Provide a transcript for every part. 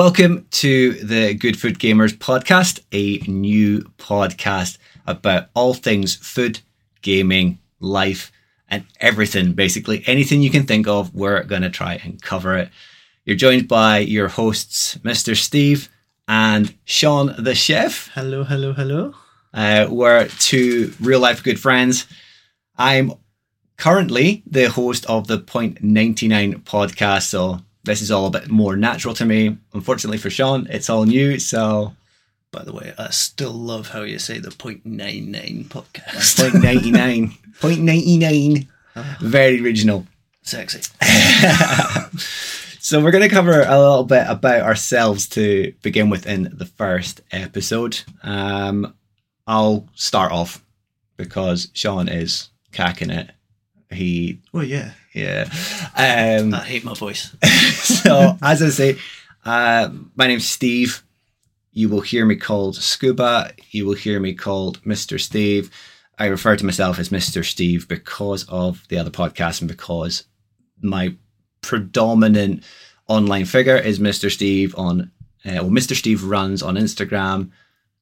Welcome to the Good Food Gamers podcast, a new podcast about all things food, gaming, life, and everything basically. Anything you can think of, we're going to try and cover it. You're joined by your hosts, Mr. Steve and Sean the chef. Hello, hello, hello. Uh, we're two real life good friends. I'm currently the host of the Point 99 podcast, so this is all a bit more natural to me. Unfortunately for Sean, it's all new, so By the way, I still love how you say the point nine nine podcast. point 99. point 99. Very original. Sexy. So we're going to cover a little bit about ourselves to begin with in the first episode. Um, I'll start off because Sean is cacking it. He, Well, yeah. Yeah. Um, I hate my voice. so as I say, uh, my name's Steve. You will hear me called Scuba. You will hear me called Mr. Steve. I refer to myself as Mr. Steve because of the other podcast and because my predominant online figure is Mr. Steve on, uh, well, Mr. Steve runs on Instagram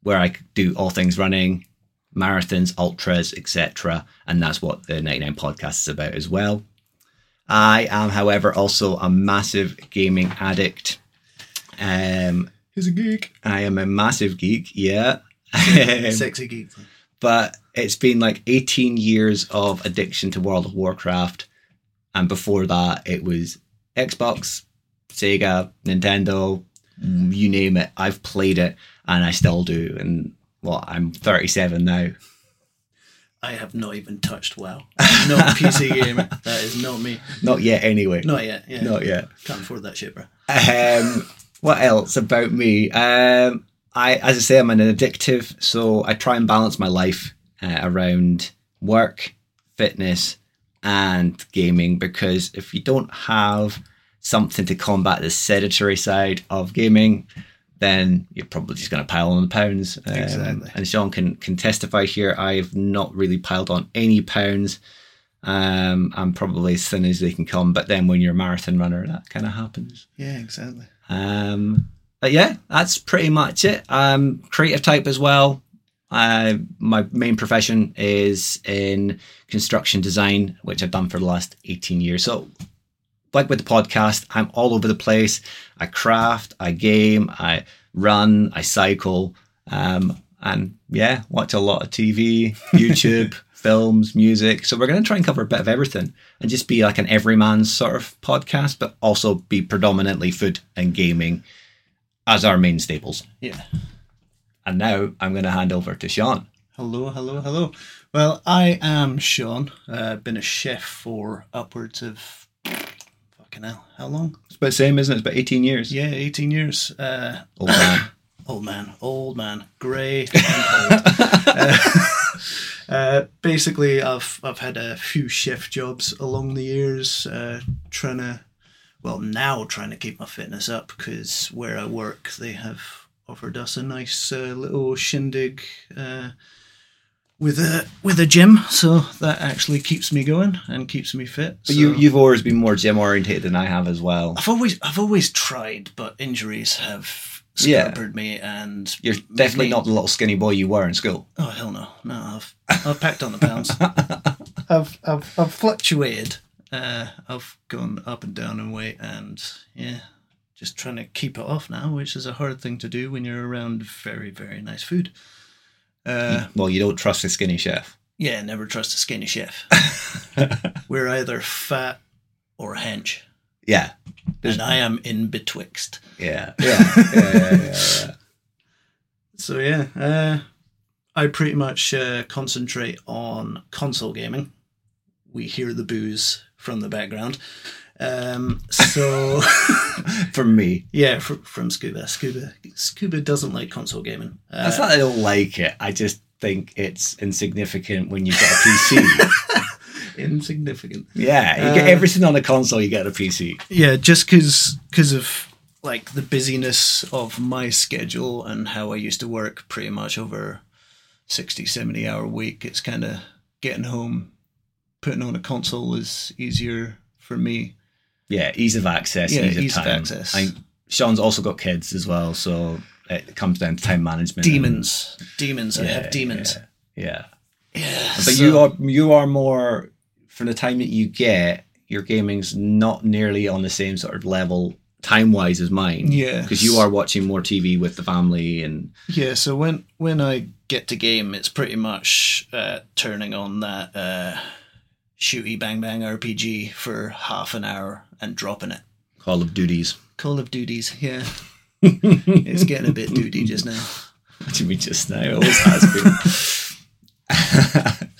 where I do all things running, marathons, ultras, etc. And that's what the 99 podcast is about as well. I am, however, also a massive gaming addict. Um, He's a geek. I am a massive geek, yeah. Um, Sexy geek. but it's been like 18 years of addiction to World of Warcraft. And before that, it was Xbox, Sega, Nintendo, you name it. I've played it and I still do. And well, I'm 37 now. I have not even touched WoW. I'm not a PC gamer. That is not me. Not yet, anyway. Not yet. Yeah. Not yet. Can't afford that shit, bro. Um, what else about me? Um, I, as I say, I'm an addictive, so I try and balance my life uh, around work, fitness, and gaming. Because if you don't have something to combat the sedentary side of gaming, then you're probably just going to pile on the pounds. Um, Exactly. And Sean can can testify here. I've not really piled on any pounds. Um, I'm probably as thin as they can come. But then when you're a marathon runner, that kind of happens. Yeah, exactly. Um, but yeah, that's pretty much it. Um, creative type as well. Uh, my main profession is in construction design, which I've done for the last 18 years. So, like with the podcast, I'm all over the place. I craft, I game, I run, I cycle, um, and yeah, watch a lot of TV, YouTube, films, music. So, we're going to try and cover a bit of everything and just be like an everyman's sort of podcast, but also be predominantly food and gaming as our main staples. Yeah. And now I'm going to hand over to Sean. Hello, hello, hello. Well, I am Sean. Uh, been a chef for upwards of fucking hell. How long? It's about the same, isn't it? It's about 18 years. Yeah, 18 years. Uh, Old man. old man, old man, grey and old. uh, uh, basically, I've I've had a few chef jobs along the years, uh, trying to, well, now trying to keep my fitness up because where I work, they have offered us a nice uh, little shindig. With a with a gym, so that actually keeps me going and keeps me fit. But so- you, you've always been more gym orientated than I have as well. I've always I've always tried, but injuries have Yeah. scuppered me, and You're definitely me- not the little skinny boy you were in school. Oh hell no, no! I've I've packed on the pounds. I've I've I've fluctuated. Uh, I've gone up and down in weight, and yeah, just trying to keep it off now, which is a hard thing to do when you're around very very nice food. Uh, Well, you don't trust a skinny chef. yeah, never trust a skinny chef. We're either fat or hench, Yeah. and I am in betwixt. Yeah. Yeah. yeah, yeah, yeah, yeah. So yeah, uh, I pretty much uh, concentrate on console gaming. We hear the booze from the background. Um, so For me. yeah, fr- from Scuba, Scuba, Scuba doesn't like console gaming. Uh, That's not that I don't like it. I just think it's insignificant when you've got a PC. insignificant. yeah. You get Uh, everything on a console, you get a PC. Yeah, just because of like the busyness of my schedule and how I used to work pretty much over 60, 70 hour week, it's kind of getting home, putting on a console is easier for me. Yeah, ease of access, Yeah, ease of ease of time. access. I, Sean's also got kids as well, so it comes down to time management. Demons, demons. I have demons. Yeah. Yeah, But so- you are you are more from the time that you get your gaming's not nearly on the same sort of level time wise as mine. Yeah. Because you are watching more TV with the family and Yeah, so when when I get to game, it's pretty much uh, turning on that uh, shooty bang bang RPG for half an hour and dropping it. Call of Duties. Call of Duties, yeah. it's getting a bit duty just now. What do you mean just now? It always has been.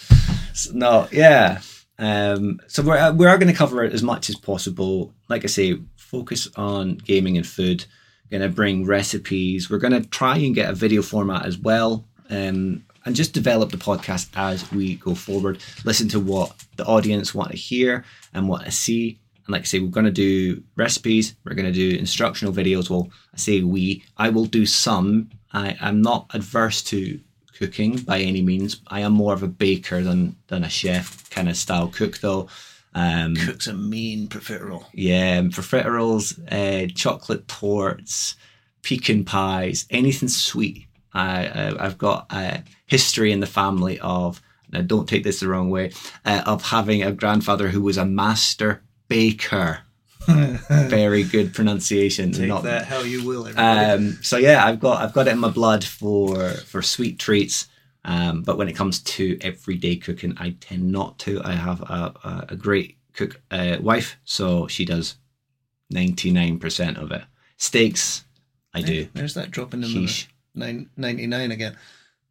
So, no, yeah. Um, so we're we are going to cover it as much as possible. Like I say, focus on gaming and food. Going to bring recipes. We're going to try and get a video format as well, um, and just develop the podcast as we go forward. Listen to what the audience want to hear and want to see. And like I say, we're going to do recipes. We're going to do instructional videos. Well, I say we. I will do some. I am not adverse to cooking by any means. I am more of a baker than than a chef kind of style cook, though. Um, Cook's a mean profiterole. yeah, profiteroles, uh, chocolate torts, pecan pies, anything sweet. I, I I've got a history in the family of. Now, don't take this the wrong way. Uh, of having a grandfather who was a master baker. Very good pronunciation. Take not- that how you will, um, so yeah, I've got I've got it in my blood for for sweet treats. Um, but when it comes to everyday cooking, I tend not to. I have a, a, great cook uh, wife, so she does ninety nine percent of it. Steaks, I do. There's that dropping in the nine, 99 again.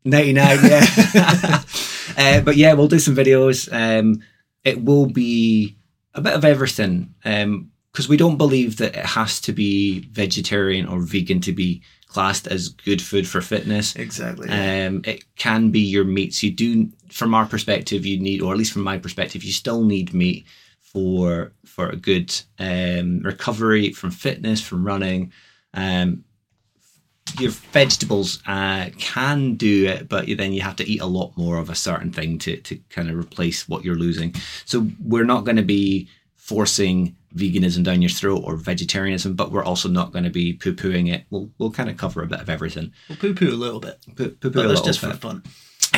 99 yeah. Uh, but yeah we'll do some videos. Um it will be a bit of everything um because we don't believe that it has to be vegetarian or vegan to be classed as good food for fitness. Exactly. um it can be your meats you do from our perspective you need or at least from my perspective you still need meat for for a good um recovery from fitness from running. Um your vegetables uh, can do it, but then you have to eat a lot more of a certain thing to, to kind of replace what you're losing. So we're not going to be forcing veganism down your throat or vegetarianism, but we're also not going to be poo pooing it. We'll, we'll kind of cover a bit of everything. we'll poo poo a little bit, Poo poo a little just bit. for fun.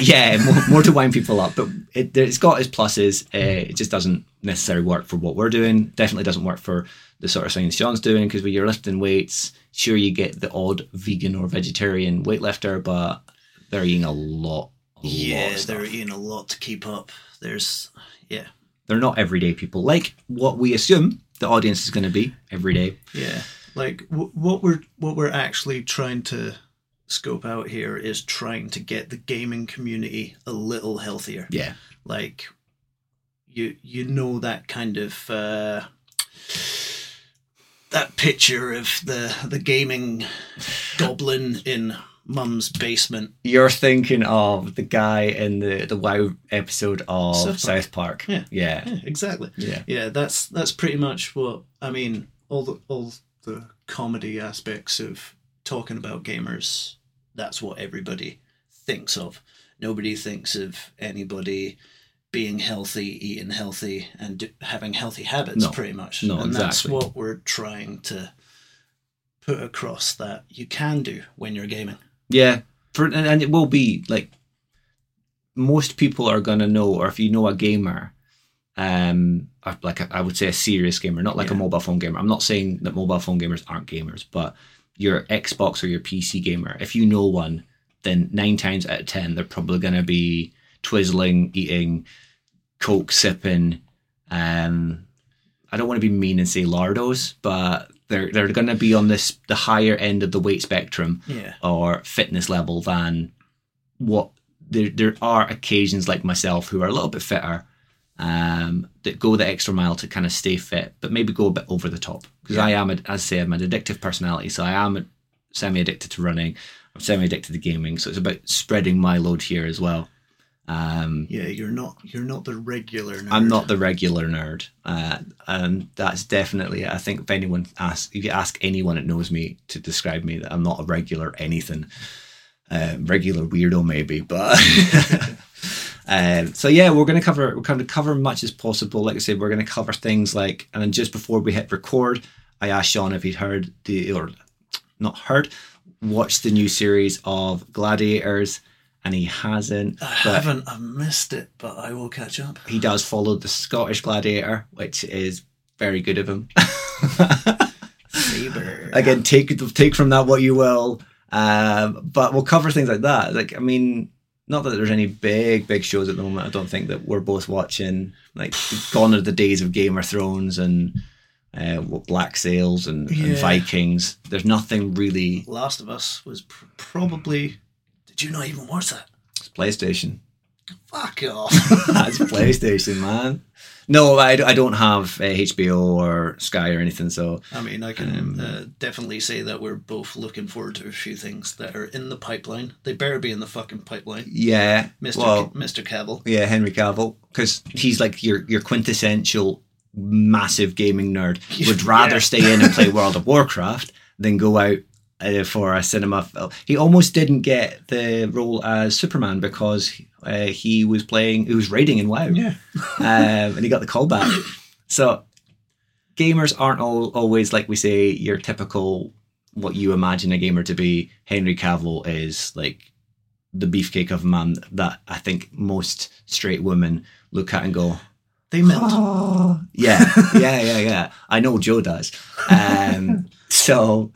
Yeah, more, more to wind people up, but it, it's got its pluses. Uh, it just doesn't necessarily work for what we're doing. Definitely doesn't work for the sort of things Sean's doing because when you're lifting weights, sure you get the odd vegan or vegetarian weightlifter, but they're eating a lot. A lot Yeah, stuff. they're eating a lot to keep up. There's, yeah, They're not everyday people like what we assume the audience is going to be every day. yeah. Like w- what we're what we're actually trying to scope out here is trying to get the gaming community a little healthier. Yeah, Like you you know that kind of uh, that picture of the the gaming goblin in mum's basement. you're thinking of the guy in the the WoW episode of South South Park. Park. Yeah. yeah, Yeah, exactly. yeah. yeah that's that's pretty much what i mean all the all the comedy aspects of talking about gamers that's what everybody thinks of nobody thinks of anybody being healthy eating healthy and do, having healthy habits No. pretty much No, and that's what we're trying to put across that you can do when you're gaming Yeah, for and, and it will be like most people are gonna know, or if you know a gamer, um, like a, I would say a serious gamer, not like a mobile phone gamer. I'm not saying that mobile phone gamers aren't gamers, but your Xbox or your PC gamer, if you know one, then nine times out of ten they're probably gonna be twizzling, eating, coke sipping. Um, I don't want to be mean and say lardos, but they're they're gonna be on this the higher end of the weight spectrum yeah or fitness level than what there there are occasions like myself who are a little bit fitter um, that go the extra mile to kind of stay fit, but maybe go a bit over the top because Yeah. I am, a, as I say, I'm an addictive personality, so I am semi addicted to running. I'm semi addicted to gaming, so it's about spreading my load here as well. Um, yeah you're not you're not the regular nerd. I'm not the regular nerd, uh, and that's definitely. I think if anyone asks, if you ask anyone that knows me to describe me, that I'm not a regular anything. Uh, regular weirdo maybe, but um, so yeah, we're going to cover we're going to cover much as possible. Like I said, we're going to cover things like, and then just before we hit record, I asked Sean if he'd heard the or not heard, watched the new series of Gladiators, and he hasn't. I haven't. I've missed it, but I will catch up. he does follow the Scottish Gladiator, which is very good of him. Sabre. Again, take take from that what you will. Um, but we'll cover things like that. Like, I mean, not that there's any big, big shows at the moment. I don't think that we're both watching. Like, gone are the days of Game of Thrones and uh, what Black Sails and, and Vikings. There's nothing really. Last of Us was pr- probably. Did you not even watch that? It's PlayStation. Fuck off. That's PlayStation, man. No, I, I don't have uh, HBO or Sky or anything. So I mean, I can Um, uh, definitely say that we're both looking forward to a few things that are in the pipeline. They better be in the fucking pipeline. yeah, Mister well, Mr. Cavill. Yeah, Henry Cavill, because he's like your your quintessential massive gaming nerd. Would rather Yeah. stay in and play World of Warcraft than go out uh, for a cinema film. He almost didn't get the role as Superman because uh, he was playing, he was raiding in WoW, Yeah. um, and he got the callback. So gamers aren't all, always like we say your typical what you imagine a gamer to be. Henry Cavill is like the beefcake of a man that I think most straight women look at and go, They melt. oh, yeah, yeah, yeah, yeah. I know Joe does. Um, so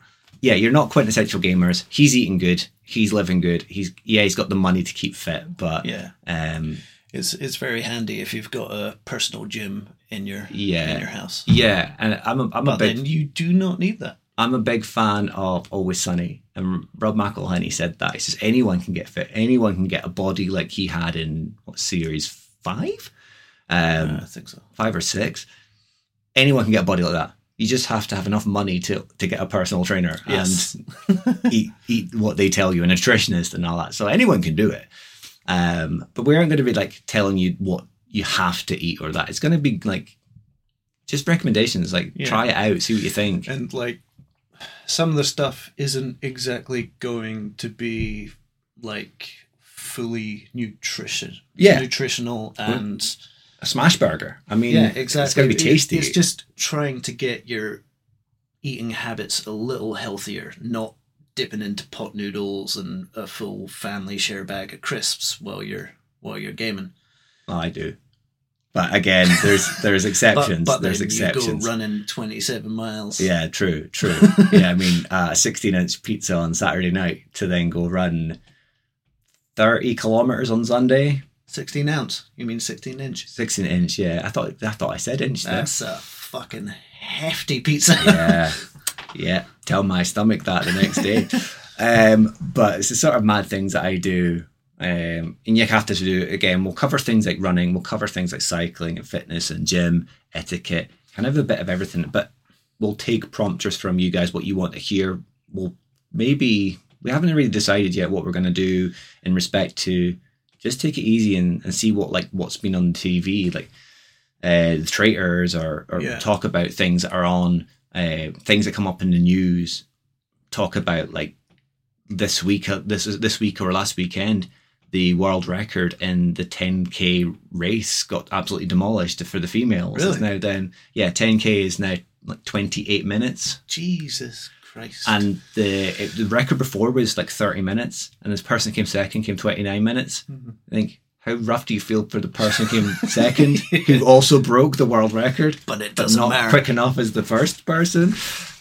yeah, you're not quintessential gamers. He's eating good. He's living good. He's yeah, he's got the money to keep fit, but Yeah. um, It's it's very handy if you've got a personal gym in your Yeah. in your house. yeah. And I'm a, I'm a But big then you do not need that. I'm a big fan of Always Sunny, and Rob McElhenney said that. He says anyone can get fit, anyone can get a body like he had in what series five, um, I think so. five or six. Anyone can get a body like that. You just have to have enough money to to get a personal trainer Yes. and eat eat what they tell you, a nutritionist and all that. So anyone can do it. Um, but we aren't going to be like telling you what you have to eat or that. It's going to be like just recommendations. Like Yeah. try it out, see what you think. And like some of the stuff isn't exactly going to be like fully nutrition Yeah. nutritional and a smash burger. I mean, yeah exactly It's going to be tasty. it's just trying to get your eating habits a little healthier not dipping into pot noodles and a full family share bag of crisps while you're while you're gaming Oh, I do. But again, there's there's exceptions. but there's then you exceptions. go running 27 miles Yeah, true, true. yeah, I mean, uh, a 16 inch pizza on Saturday night to then go run 30 kilometers on Sunday. 16 ounce you mean 16 inch 16 inch, yeah. I thought I thought I said inch there. that's a fucking hefty pizza yeah, yeah. Tell my stomach that the next day. um, but it's the sort of mad things that I do. Um, and you have to do again. We'll cover things like running. We'll cover things like cycling and fitness and gym etiquette. Kind of a bit of everything. But we'll take prompters from you guys. What you want to hear. We'll maybe we haven't really decided yet what we're going to do in respect to. Just take it easy and, and see what like what's been on TV. Like uh, the traitors or, or Yeah. talk about things that are on uh, things that come up in the news. Talk about like this week, uh, this this week or last weekend, the world record in the 10k race got absolutely demolished for the females. It's Really? now down, yeah, 10k is now like 28 minutes, jesus christ and the it, the record before was like 30 minutes, and this person came second came 29 minutes. Mhm. I think. How rough do you feel for the person who came second, who also broke the world record? but it doesn't not matter quick enough as the first person.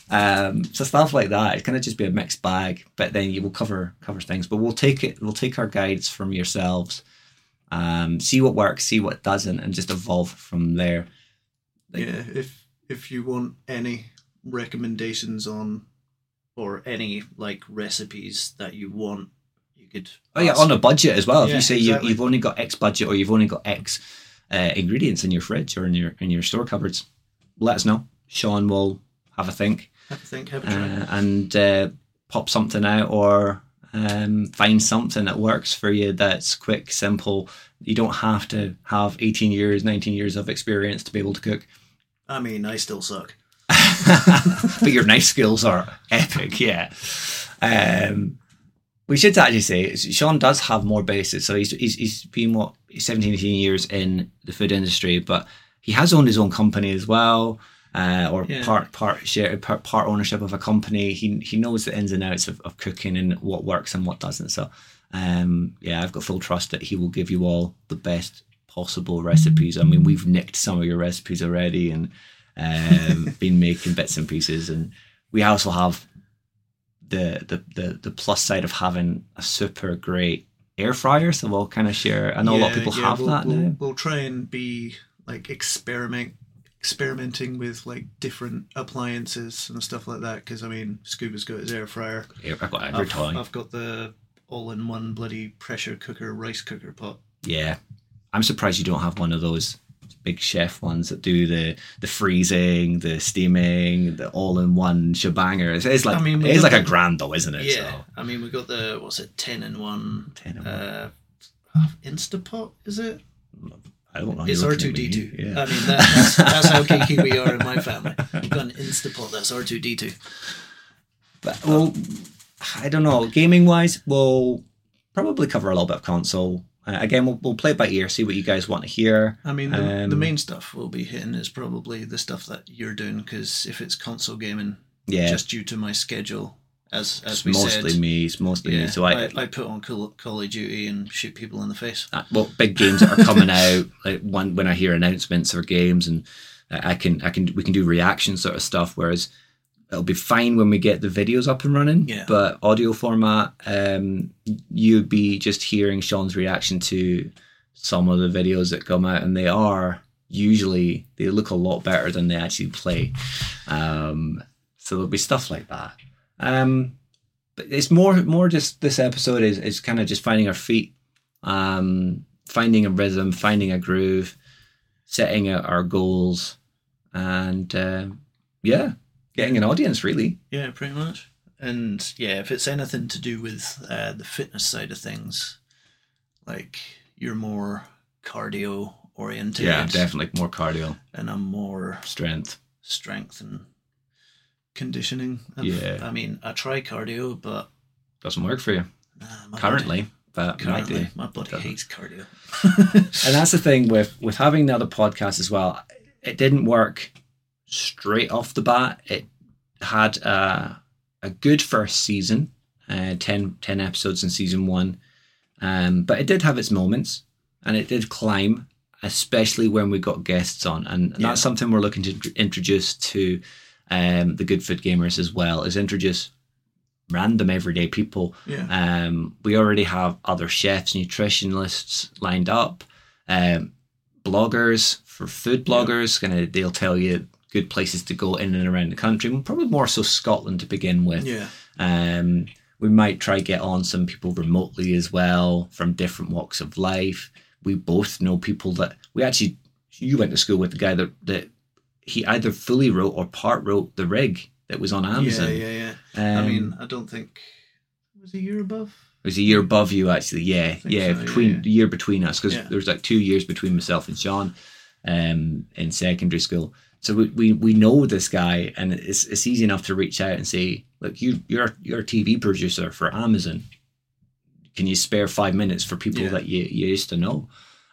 Um, so stuff like that. It kind of just be a mixed bag. But then you will cover cover things. But we'll take it. We'll take our guides from yourselves. Um, see what works, see what doesn't, and just evolve from there. Like- yeah if if you want any recommendations on or any like recipes that you want you could Oh yeah, on a budget as well. If you say exactly. you, you've only got X budget or you've only got X uh, ingredients in your fridge or in your in your store cupboards, let us know. Sean will have a think. have a think have a try uh, and uh, pop something out or um, find something that works for you that's quick, simple. You don't have to have 18 years, 19 years of experience to be able to cook. i mean i still suck but your knife skills are epic, yeah. Um, we should actually say Sean does have more bases. So he's, he's, he's been, what, 17, 18 years in the food industry, but he has owned his own company as well. uh, or Yeah. part part share part, part ownership of a company. He he knows the ins and outs of, of cooking and what works and what doesn't. So um, yeah, I've got full trust that he will give you all the best possible recipes. I mean, we've nicked some of your recipes already and um, been making bits and pieces, and we also have the, the the the plus side of having a super great air fryer. So we'll kind of share. I know a lot of people yeah, have we'll, that we'll, now. We'll try and be like experiment experimenting with like different appliances and stuff like that because I mean Scuba's got his air fryer. Yeah, I've got every I've, toy. I've got the all-in-one bloody pressure cooker rice cooker pot. Yeah, I'm surprised you don't have one of those big chef ones that do the the freezing, the steaming, the all-in-one shebanger. It's, it's like I mean, it's like a grand though, isn't it? Yeah, So, I mean we got the what's it ten in one 10 in one. uh, Instapot is it? I don't know. It's R two D two. Yeah. I mean that, that's that's how geeky we are in my family. We've got an Instapot that's R two D two. But well, I don't know. Gaming wise, we'll probably cover a little bit of console. Uh, again, we'll, we'll play it by ear, see what you guys want to hear. I mean, the, the Um, main stuff we'll be hitting is probably the stuff that you're doing because if it's console gaming, Yeah, just due to my schedule, as as it's we mostly said, me. It's mostly yeah, me. So I, I, I put on Call, Call of Duty and shoot people in the face. uh, well, big games that are coming out. Like one when I hear announcements or games, and I I can I can we can do reaction sort of stuff. Whereas it'll be fine when we get the videos up and running. Yeah. But audio format, um, you'd be just hearing Sean's reaction to some of the videos that come out, and they are usually they look a lot better than they actually play. Um, so there'll be stuff like that. Um, but it's more more just this episode is is kind of just finding our feet, um, finding a rhythm, finding a groove, setting out our goals, and um yeah, getting an audience really. Yeah, pretty much. And yeah, if it's anything to do with uh, the fitness side of things, like you're more cardio oriented, Yeah, definitely more cardio, and I'm more strength. strength and conditioning. I've- Yeah. I mean, I try cardio, but Doesn't work for you nah, currently, but body, might currently my body Doesn't. hates cardio. And that's the thing with with having the other podcast as well. It didn't work straight off the bat. It had a, a good first season, uh, 10, 10 episodes in season one, um, but it did have its moments, and it did climb, especially when we got guests on, and Yeah. that's something we're looking to introduce to um, the Good Food Gamers as well. Is introduce random everyday people yeah, um, we already have other chefs, nutritionists lined up, um, bloggers for food bloggers. Gonna they'll tell you good places to go in and around the country. Probably more so Scotland to begin with. yeah, Um, we might try get on some people remotely as well from different walks of life. We both know people that we actually. You went to school with the guy that that he either fully wrote or part wrote the rig that was on Amazon. yeah, yeah, yeah. Um, I mean, I don't think was a year above. It was a year above you, actually. Yeah, yeah, so, between yeah. the year between us because Yeah. was like two years between myself and Sean, um, in secondary school. So we, we, we know this guy, and it's it's easy enough to reach out and say, look, you you're you're a TV producer for Amazon. Can you spare five minutes for people Yeah. that you, you used to know?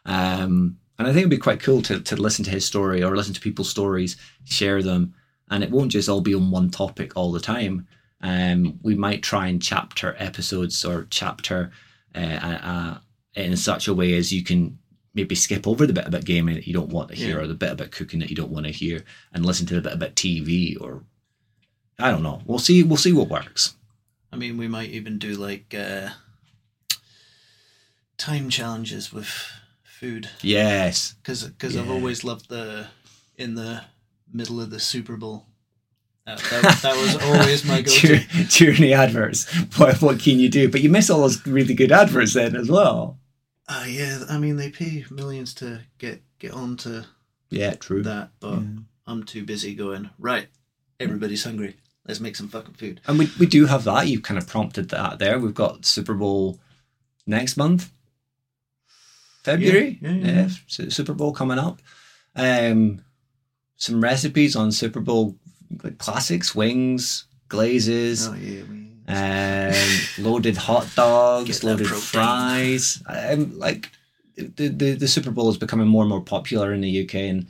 Um, and I think it'd be quite cool to to listen to his story or listen to people's stories, share them, and it won't just all be on one topic all the time. Um, we might try and chapter episodes or chapter uh, uh, in such a way as you can maybe skip over the bit about gaming that you don't want to hear Yeah. or the bit about cooking that you don't want to hear and listen to the bit about TV or I don't know. We'll see. We'll see what works. I mean, we might even do like uh, time challenges with food Yes. because because I've always loved the in the middle of the Super Bowl. That, that, that was always my go-to. During, during the adverts, what, what can you do? But you miss all those really good adverts then as well. Ah, yeah. I mean, they pay millions to get get onto Yeah, true. that, but I'm too busy going right. Everybody's hungry. Let's make some fucking food. And we, we do have that. You've kind of prompted that there. We've got Super Bowl next month, February. Yeah, yeah, yeah. Su- Super Bowl coming up. Um, some recipes on Super Bowl like classics, wings, glazes, Oh yeah, we. Um, loaded hot dogs, loaded protein. fries. Um, like the, the the Super Bowl is becoming more and more popular in the UK, and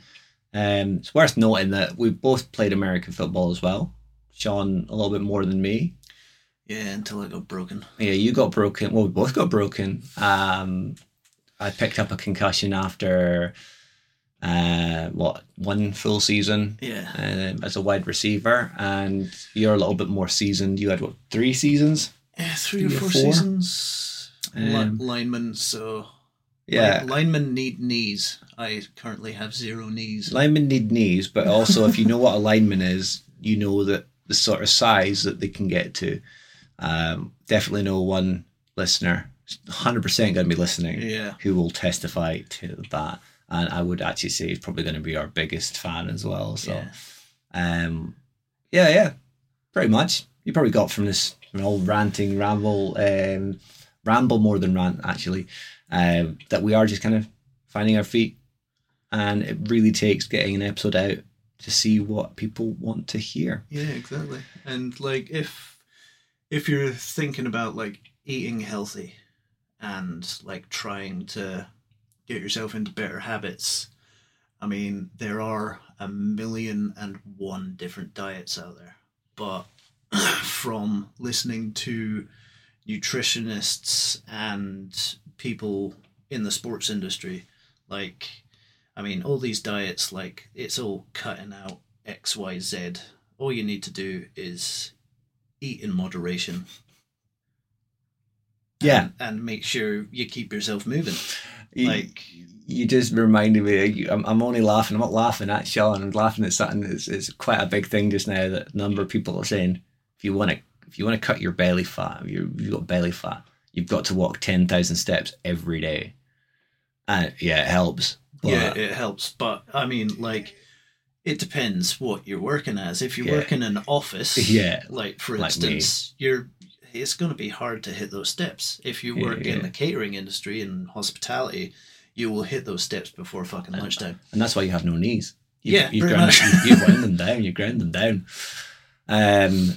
Um, it's worth noting that we both played American football as well. Sean a little bit more than me. Yeah, until I got broken. Yeah, you got broken. Well, we both got broken. Um, I picked up a concussion after uh, what one full season Yeah. um, as a wide receiver, and you're a little bit more seasoned. You had what three seasons? Yeah, three or Three or four, four? seasons. Um, linemen, so Yeah, Li- linemen need knees. I currently have zero knees. linemen need knees, but also if you know what a lineman is, you know that the sort of size that they can get to. Um, definitely know one listener, hundred percent going to be listening, Yeah. who will testify to that. And I would actually say he's probably going to be our biggest fan as well. So, Yeah. um, yeah, yeah, pretty much. You probably got from this old ranting ramble, um, ramble more than rant actually, um, that we are just kind of finding our feet, and it really takes getting an episode out to see what people want to hear. Yeah, exactly. And like if if you're thinking about like eating healthy and like trying to get yourself into better habits, I mean, there are a million and one different diets out there. But from listening to nutritionists and people in the sports industry, like I mean, all these diets, like it's all cutting out X, Y, Z. All you need to do is eat in moderation. Yeah. and, and make sure you keep yourself moving. You- Like, you just reminded me. you- I'm, I'm only laughing. I'm not laughing at Sean. I'm laughing at something that's it's quite a big thing just now. That a number of people are saying if you want to if you want to cut your belly fat, you you've got belly fat, you've got to walk ten thousand steps every day. And yeah, it helps. But yeah, it helps. But I mean, like, it depends what you're working as. If you Yeah. work in an office, Yeah. like for Like me. instance, you're it's going to be hard to hit those steps. If you work Yeah. in the catering industry and hospitality, you will hit those steps before fucking lunchtime. and that's why you have no knees. You, Yeah, you ground, you, you ground them down. You ground them down. Um,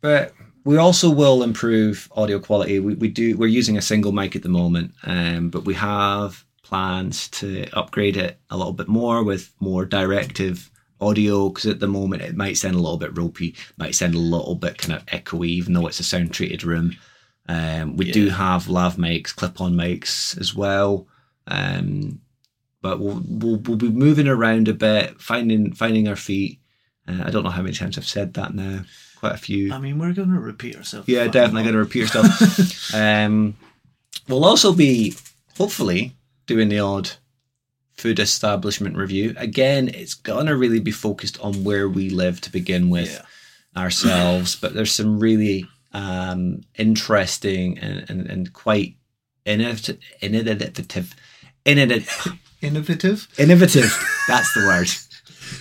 but we also will improve audio quality. We, we do. We're using a single mic at the moment, um, but we have plans to upgrade it a little bit more with more directive audio because at the moment it might sound a little bit ropey, might sound a little bit kind of echoey, even though it's a sound treated room. Um, we do have lav mics, clip on mics as well. Um, but we'll, we'll we'll be moving around a bit, finding finding our feet. Uh, I don't know how many times I've said that now. Quite a few. I mean, we're going to repeat ourselves. yeah, definitely going to repeat ourselves. um, we'll also be hopefully doing the odd food establishment review. Again, it's gonna really be focused on where we live to begin with Yeah. ourselves, but there's some really um, interesting and, and, and quite innovative, innovative, innovative, Innovative. innovative. That's the word.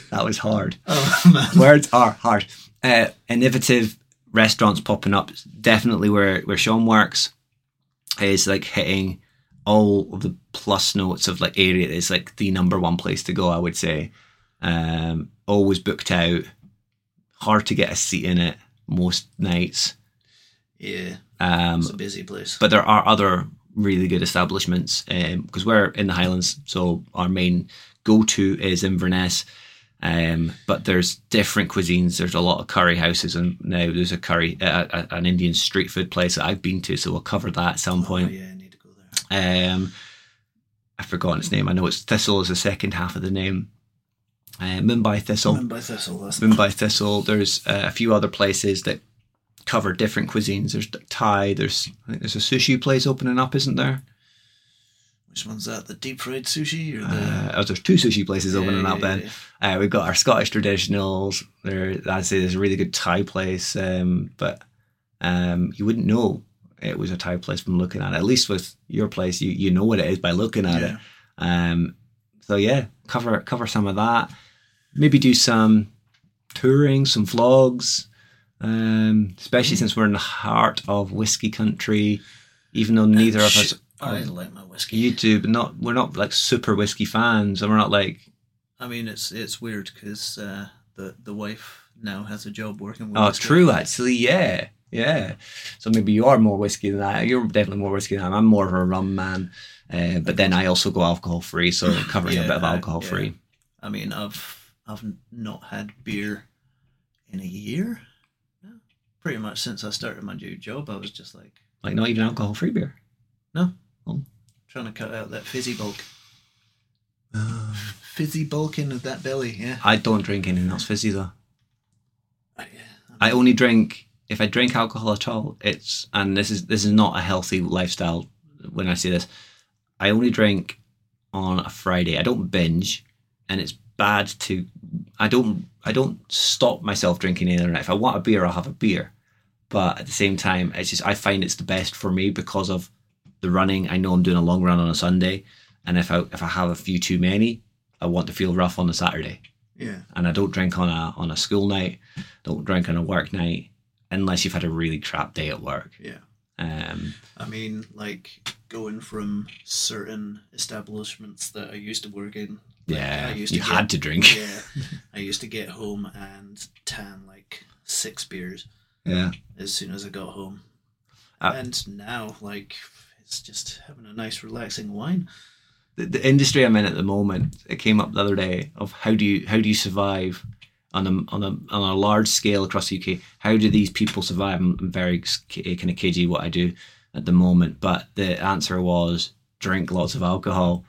That was hard. Oh. Words are hard. Uh, innovative restaurants popping up. Definitely where where Sean works is like hitting all of the plus notes of like area. is like the number one place to go. I would say. Um, always booked out. Hard to get a seat in it most nights. Yeah, Um, it's a busy place. but there are other really good establishments because we're in the Highlands, so our main go-to is Inverness. Um, but there's different cuisines. There's a lot of curry houses, and now there's a curry, uh, uh, an Indian street food place that I've been to. So we'll cover that at some oh, point. yeah, I need to go there. Um, I've forgotten its name. I know it's Thistle is the second half of the name. Uh, Mumbai Thistle. Mumbai Thistle. Mumbai Thistle. There's uh, a few other places that cover different cuisines. There's Thai. There's I think there's a sushi place opening up, isn't there? Which one's that? The deep fried sushi or the? Uh, oh, there's two sushi places opening Yeah, up. yeah, Then uh, we've got our Scottish traditionals. There, I'd say there's a really good Thai place, um, but um, you wouldn't know it was a Thai place from looking at it. At least with your place, you you know what it is by looking at it. Um, so yeah, cover cover some of that. Maybe do some touring, some vlogs. Um, especially since we're in the heart of whiskey country, even though neither of us I like my whiskey. YouTube, not we're not like super whiskey fans, and we're not like I mean, it's it's weird because uh, the the wife now has a job working with. oh, true actually, yeah, yeah. So maybe you are more whiskey than I. You're definitely more whiskey than I am. I'm more of a rum man, uh, but then I also go alcohol free, so covering a bit of I- alcohol yeah. free. I mean, I've I've not had beer in a year. No, pretty much since I started my new job, I was just like Like not even alcohol free beer. No. Trying to cut out that fizzy bulk. Fizzy bulking of that belly, yeah. I don't drink anything else fizzy though. I, I only drink if I drink alcohol at all. It's and this is this is not a healthy lifestyle. When I say this, I only drink on a Friday. I don't binge, and it's bad to. I don't. I don't stop myself drinking any other night. If I want a beer, I'll have a beer. But at the same time, it's just I find it's the best for me because of the running. I know I'm doing a long run on a Sunday, and if I if I have a few too many, I want to feel rough on a Saturday yeah. and I don't drink on a on a school night, don't drink on a work night, unless you've had a really crap day at work. Yeah. Um, I mean, like going from certain establishments that I used to work in. like, yeah, I you used to had get, to drink. Yeah, I used to get home and tan like six beers Yeah, as soon as I got home, Uh, and now like it's just having a nice relaxing wine. the, the industry I'm in at the moment, it came up the other day of how do you how do you survive on a on a on a large scale across the UK? How do these people survive? I'm, I'm very kind of cagey what I do at the moment, but the answer was drink lots of alcohol.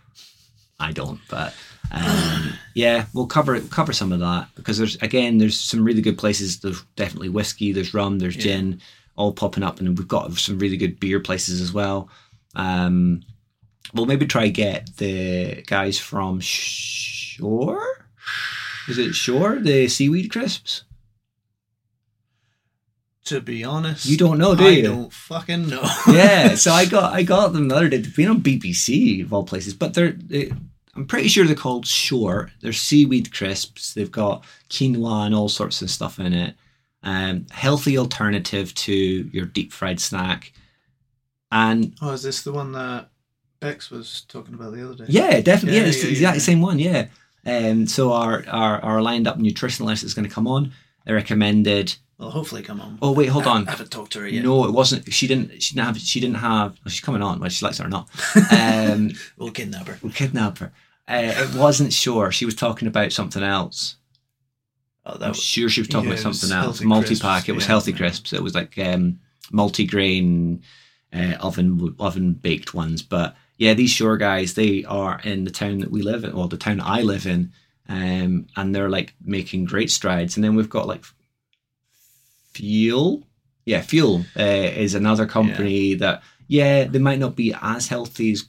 I don't, but um, yeah, we'll cover cover some of that because there's again there's some really good places. There's definitely whiskey, there's rum, there's Yeah. gin, all popping up, and we've got some really good beer places as well. Um, we'll maybe try get the guys from Shore. Is it Shore? The seaweed crisps. To be honest, You don't know, do I you? don't fucking know. yeah, so I got I got them the other day. They've been on BBC of all places, but they're they, I'm pretty sure they're called Shore. They're seaweed crisps. They've got quinoa and all sorts of stuff in it. Um, healthy alternative to your deep fried snack. And oh, is this the one that Bex was talking about the other day? yeah, definitely, yeah, Yeah, it's the yeah, exact yeah. same one. Yeah. Um, so our, our our lined up nutritionalist is going to come on. They recommended. Well, hopefully, come on. Oh wait, hold I, on. I haven't talked to her yet. No, it wasn't. She didn't. She didn't have. She didn't have. Well, she's coming on, whether she likes it or not. Um, We'll kidnap her. We'll kidnap her. Uh, it wasn't sure. She was talking about something else. Oh, that I'm was, sure she was talking Yeah, about something else. Multi pack. It was yeah. healthy crisps. It was like um, multi grain uh, oven oven baked ones. But yeah, these shore guys, they are in the town that we live in, or the town I live in, um, and they're like making great strides. And then we've got like Fuel. Yeah, Fuel uh, is another company that yeah they might not be as healthy as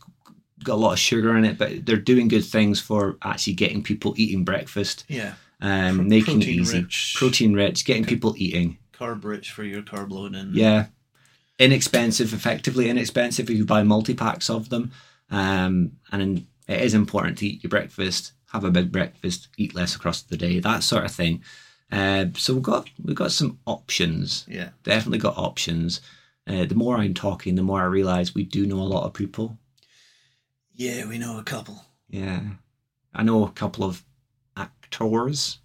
got a lot of sugar in it, but they're doing good things for actually getting people eating breakfast, yeah, um, Pro- making it easy, rich. protein rich, getting people eating. carb rich for your carb load and Yeah, inexpensive, effectively inexpensive if you buy multi packs of them. Um, and it is important to eat your breakfast, have a big breakfast, eat less across the day, that sort of thing. Uh, so we've got we've got some options. yeah, Definitely got options. Uh, the more I'm talking, the more I realise we do know a lot of people. yeah. We know a couple. Yeah. I know a couple of actors,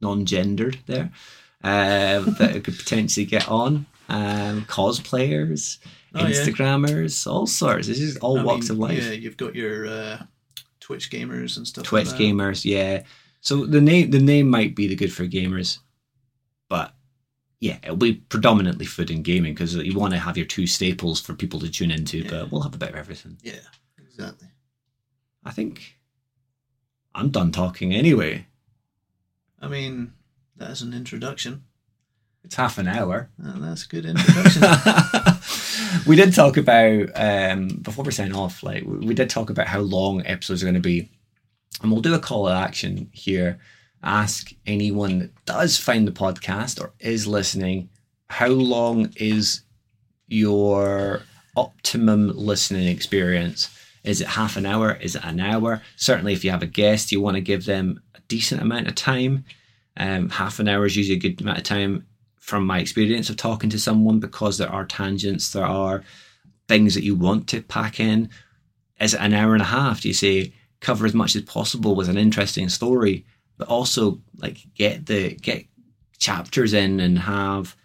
non gendered there, um, that could potentially get on. Um, cosplayers, Oh, yeah. Instagrammers, all sorts. This is all I walks mean, of life. Yeah, you've got your uh, Twitch gamers and stuff. Twitch like that. gamers, yeah. So the name the name might be the good for gamers, but yeah, it'll be predominantly food and gaming because you want to have your two staples for people to tune into. Yeah. But we'll have a bit of everything. Yeah, exactly. I think I'm done talking anyway. I mean, that's an introduction. It's half an hour. Uh, that's a good introduction. we did talk about um, before we sign off. Like we we did talk about how long episodes are going to be, and we'll do a call to action here. Ask anyone that does find the podcast or is listening, how long is your optimum listening experience? Is it half an hour? Is it an hour? Certainly, if you have a guest, you want to give them a decent amount of time. Um, half an hour is usually a good amount of time from my experience of talking to someone because there are tangents, there are things that you want to pack in. Is it an hour and a half? Do you say cover as much as possible with an interesting story, but also like get the get chapters in and have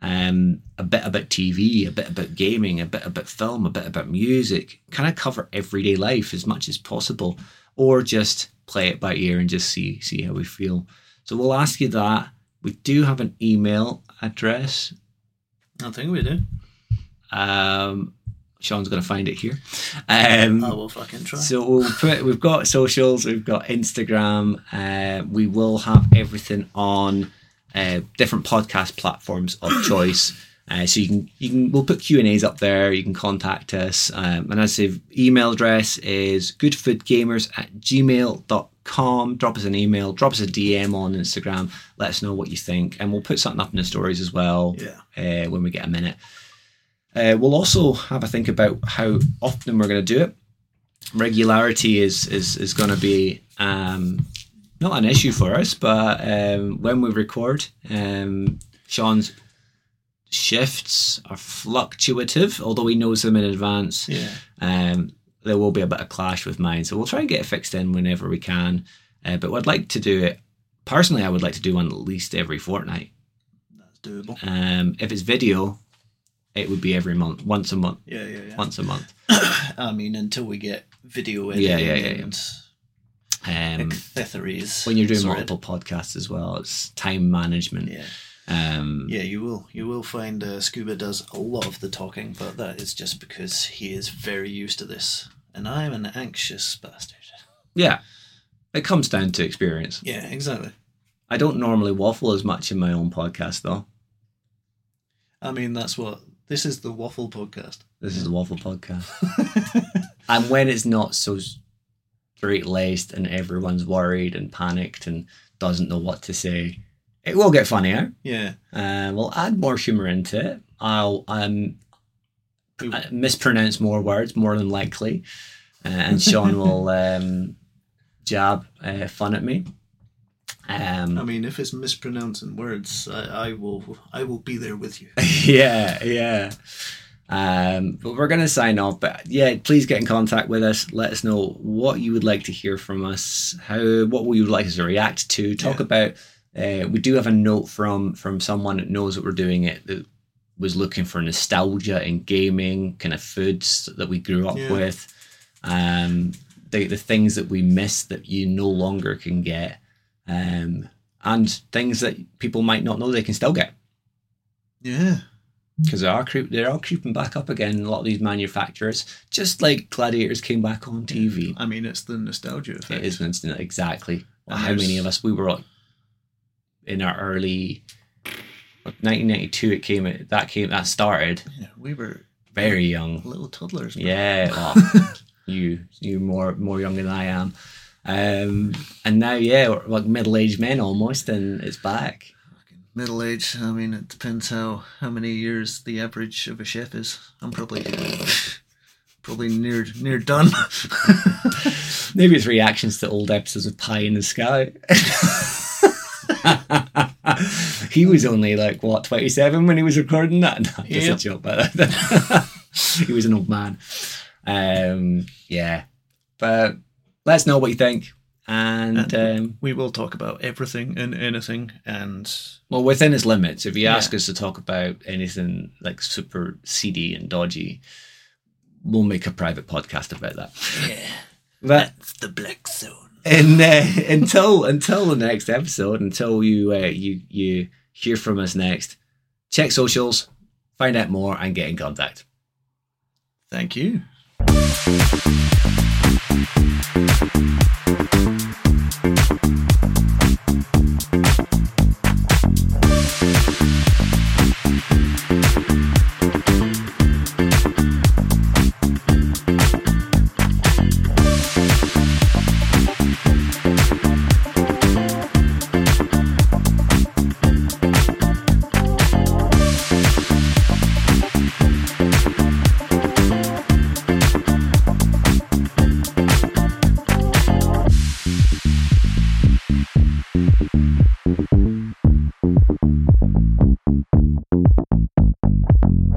um, a bit about TV, a bit about gaming, a bit about film, a bit about music, kind of cover everyday life as much as possible. or just play it by ear and just see see how we feel. So we'll ask you that. We do have an email address. I think we do. Um, Sean's going to find it here. Um, I will fucking try. so we'll put, we've got socials, we've got Instagram. Uh, we will have everything on uh, different podcast platforms of choice. Uh, so you can you can we'll put Q and A's up there. You can contact us, um, and as I say, email address is goodfoodgamers at gmail.com. Drop us an email, drop us a DM on Instagram. Let us know what you think, and we'll put something up in the stories as well yeah. uh, when we get a minute. Uh, we'll also have a think about how often we're going to do it. Regularity is is is going to be um, not an issue for us, but um, when we record, um, Sean's shifts are fluctuative, although he knows them in advance. Yeah. Um, there will be a bit of clash with mine, so we'll try and get it fixed in whenever we can. Uh, but I'd like to do it personally. I would like to do one at least every fortnight. That's doable. Um, if it's video, it would be every month, once a month, Yeah, yeah, yeah. once a month. I mean, until we get video editing Yeah, yeah, yeah, yeah. and Um, accessories. when you're doing multiple podcasts as well, it's time management. Yeah, Um, yeah, you will. You will find uh, Scuba does a lot of the talking, but that is just because he is very used to this, and I'm an anxious bastard. yeah, it comes down to experience. Yeah, exactly. I don't normally waffle as much in my own podcast, though. I mean, that's what this is the Waffle Podcast. This is the waffle podcast, and when it's not so straight laced and everyone's worried and panicked and doesn't know what to say, it will get funnier. Yeah, Uh, we'll add more humor into it. I'll um, uh, mispronounce more words, more than likely, uh, and Sean will um, jab uh, fun at me. Um, I mean, if it's mispronouncing words, I, I will. I will be there with you. yeah, yeah. Um, but we're going to sign off. But yeah, please get in contact with us. Let us know what you would like to hear from us. How what we you like us to react to. Talk Yeah. about. Uh, we do have a note from from someone that knows that we're doing it. That was looking for nostalgia in gaming, kind of foods that we grew up Yeah. with, um, the the things that we miss that you no longer can get, um, and things that people might not know they can still get Yeah, because they are creep, they're all creeping back up again. A lot of these manufacturers, just like Gladiators came back on TV. I mean, it's the nostalgia effect. It is exactly. How many of us we were in our early 1992? It came that came that started Yeah, we were very young. little toddlers. man. Yeah, well, you you more more younger than I am, um, and now yeah, we're like middle aged men almost, and it's back. Middle age. I mean, it depends how how many years the average of a chef is. I'm probably probably near near done. Maybe it's reactions to old episodes of Pie in the Sky. he was only like what twenty seven when he was recording that. No, just a joke, but he was an old man. Um, yeah, but let us know what you think, and um, we will talk about everything and anything, and well, within its limits. If you ask Yeah. us to talk about anything like super seedy and dodgy, we'll make a private podcast about that. yeah, But that's the black zone. And uh, until until the next episode, until you uh, you you hear from us next, check socials, find out more, and get in contact. Thank you.